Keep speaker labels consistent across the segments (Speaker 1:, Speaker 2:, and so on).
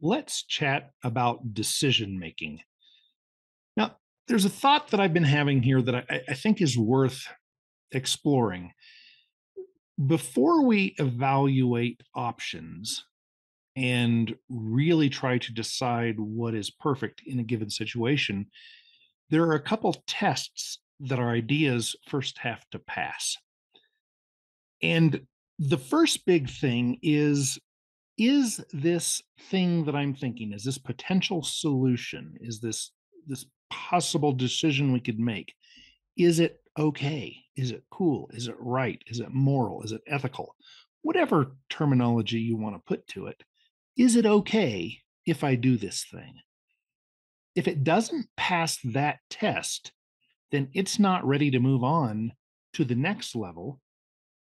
Speaker 1: let's chat about decision making. Now, there's a thought that I've been having here that I, I, think is worth exploring. Before we evaluate options and really try to decide what is perfect in a given situation, there are a couple tests that our ideas first have to pass. And the first big thing is is this thing that i'm thinking is this potential solution is this this possible decision we could make is it okay? Is it cool? Is it right? Is it moral? Is it ethical? Whatever terminology you want to put to it is it okay if i do this thing? If it doesn't pass that test then it's not ready to move on to the next level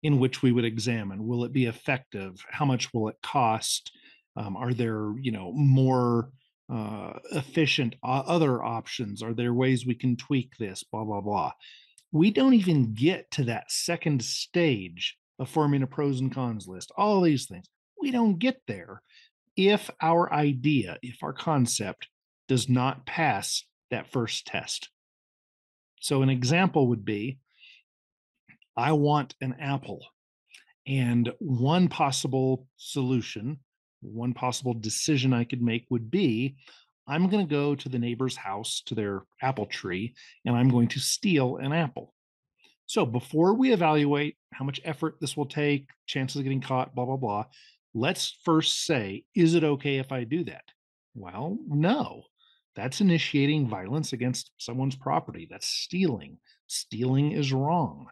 Speaker 1: in which we would examine. Will it be effective? How much will it cost? Um, are there you know more uh, efficient uh, other options? Are there ways we can tweak this? Blah blah blah. We don't even get to that second stage of forming a pros and cons list all these things. We don't get there if our idea if our concept does not pass that first test. So an example would be I want an apple. And one possible solution, one possible decision I could make would be I'm going to go to the neighbor's house to their apple tree and I'm going to steal an apple. So before we evaluate how much effort this will take, chances of getting caught, blah, blah, blah, let's first say, is it okay if I do that? Well, no. That's initiating violence against someone's property. That's stealing. Stealing is wrong.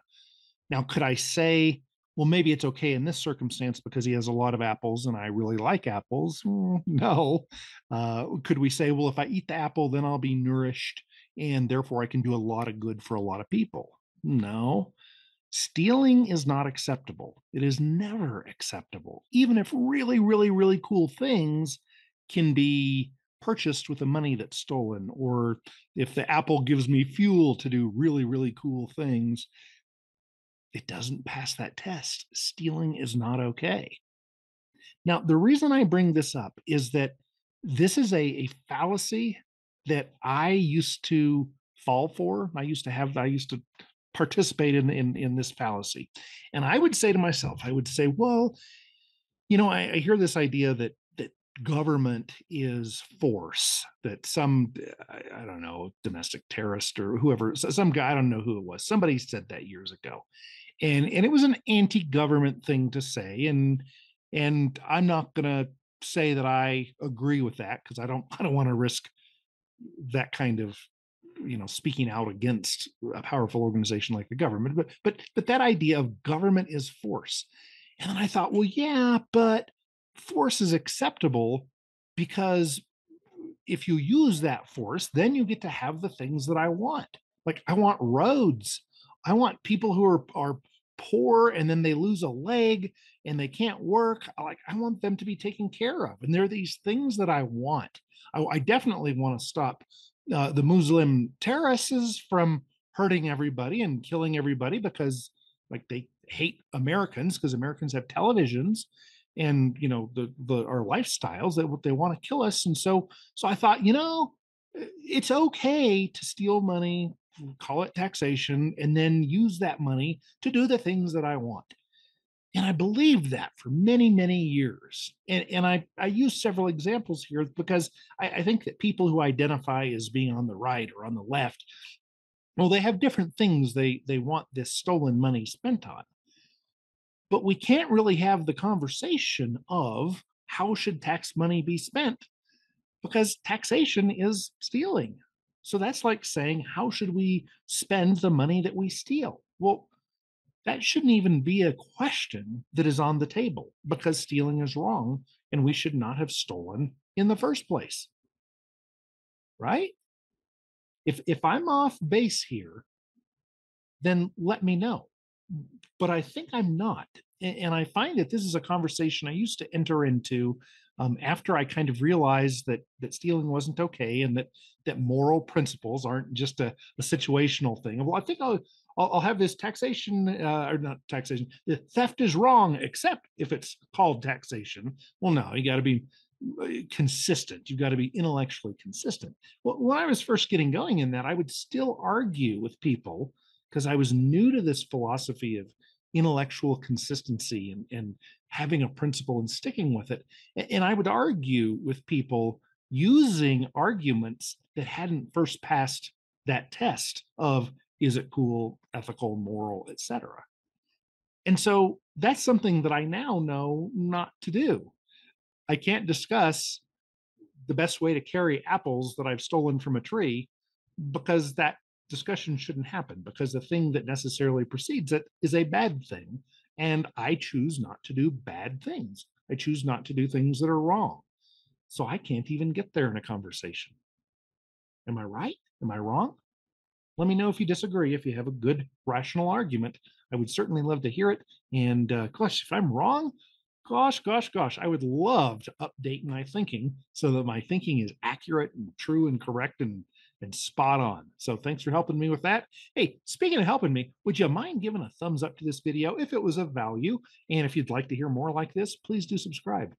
Speaker 1: Now, could I say, well, maybe it's okay in this circumstance because he has a lot of apples and I really like apples? Mm, no. Uh, could we say, well, if I eat the apple, then I'll be nourished and therefore I can do a lot of good for a lot of people? No. Stealing is not acceptable. It is never acceptable, even if really, really, really cool things can be purchased with the money that's stolen, or if the apple gives me fuel to do really, really cool things it doesn't pass that test. Stealing is not okay. Now, the reason I bring this up is that this is a, a fallacy that I used to fall for. I used to have, I used to participate in, in, in this fallacy. And I would say to myself, I would say, well, you know, I, I hear this idea that that government is force, that some, I, I don't know, domestic terrorist or whoever, some guy, I don't know who it was, somebody said that years ago and and it was an anti-government thing to say and and i'm not going to say that i agree with that because i don't i don't want to risk that kind of you know speaking out against a powerful organization like the government but but but that idea of government is force and then i thought well yeah but force is acceptable because if you use that force then you get to have the things that i want like i want roads i want people who are are poor and then they lose a leg and they can't work like i want them to be taken care of and there are these things that i want. I, I definitely want to stop uh, the muslim terrorists from hurting everybody and killing everybody because like they hate americans because americans have televisions and you know the the our lifestyles that they want to kill us and so so i thought you know it's okay to steal money call it taxation, and then use that money to do the things that I want. And I believed that for many, many years. And, and I, I use several examples here because I, I think that people who identify as being on the right or on the left, well, they have different things they, they want this stolen money spent on. But we can't really have the conversation of how should tax money be spent because taxation is stealing so that's like saying, how should we spend the money that we steal? Well, that shouldn't even be a question that is on the table because stealing is wrong and we should not have stolen in the first place. Right? If if I'm off base here, then let me know. But I think I'm not. And I find that this is a conversation I used to enter into um, after I kind of realized that that stealing wasn't okay and that that moral principles aren't just a, a situational thing. Well, I think I'll I'll, I'll have this taxation uh, or not taxation. The theft is wrong, except if it's called taxation. Well, no, you got to be uh, consistent. You've got to be intellectually consistent. Well, when I was first getting going in that, I would still argue with people because I was new to this philosophy of intellectual consistency and, and having a principle and sticking with it. And I would argue with people using arguments that hadn't first passed that test of is it cool, ethical, moral, etc. And so that's something that I now know not to do. I can't discuss the best way to carry apples that I've stolen from a tree because that discussion shouldn't happen because the thing that necessarily precedes it is a bad thing. And I choose not to do bad things. I choose not to do things that are wrong. So I can't even get there in a conversation. Am I right? Am I wrong? Let me know if you disagree, if you have a good rational argument. I would certainly love to hear it. And uh, gosh, if I'm wrong, gosh, gosh, gosh, I would love to update my thinking so that my thinking is accurate and true and correct and and spot on. So thanks for helping me with that. Hey, speaking of helping me, would you mind giving a thumbs up to this video if it was of value? And if you'd like to hear more like this, please do subscribe.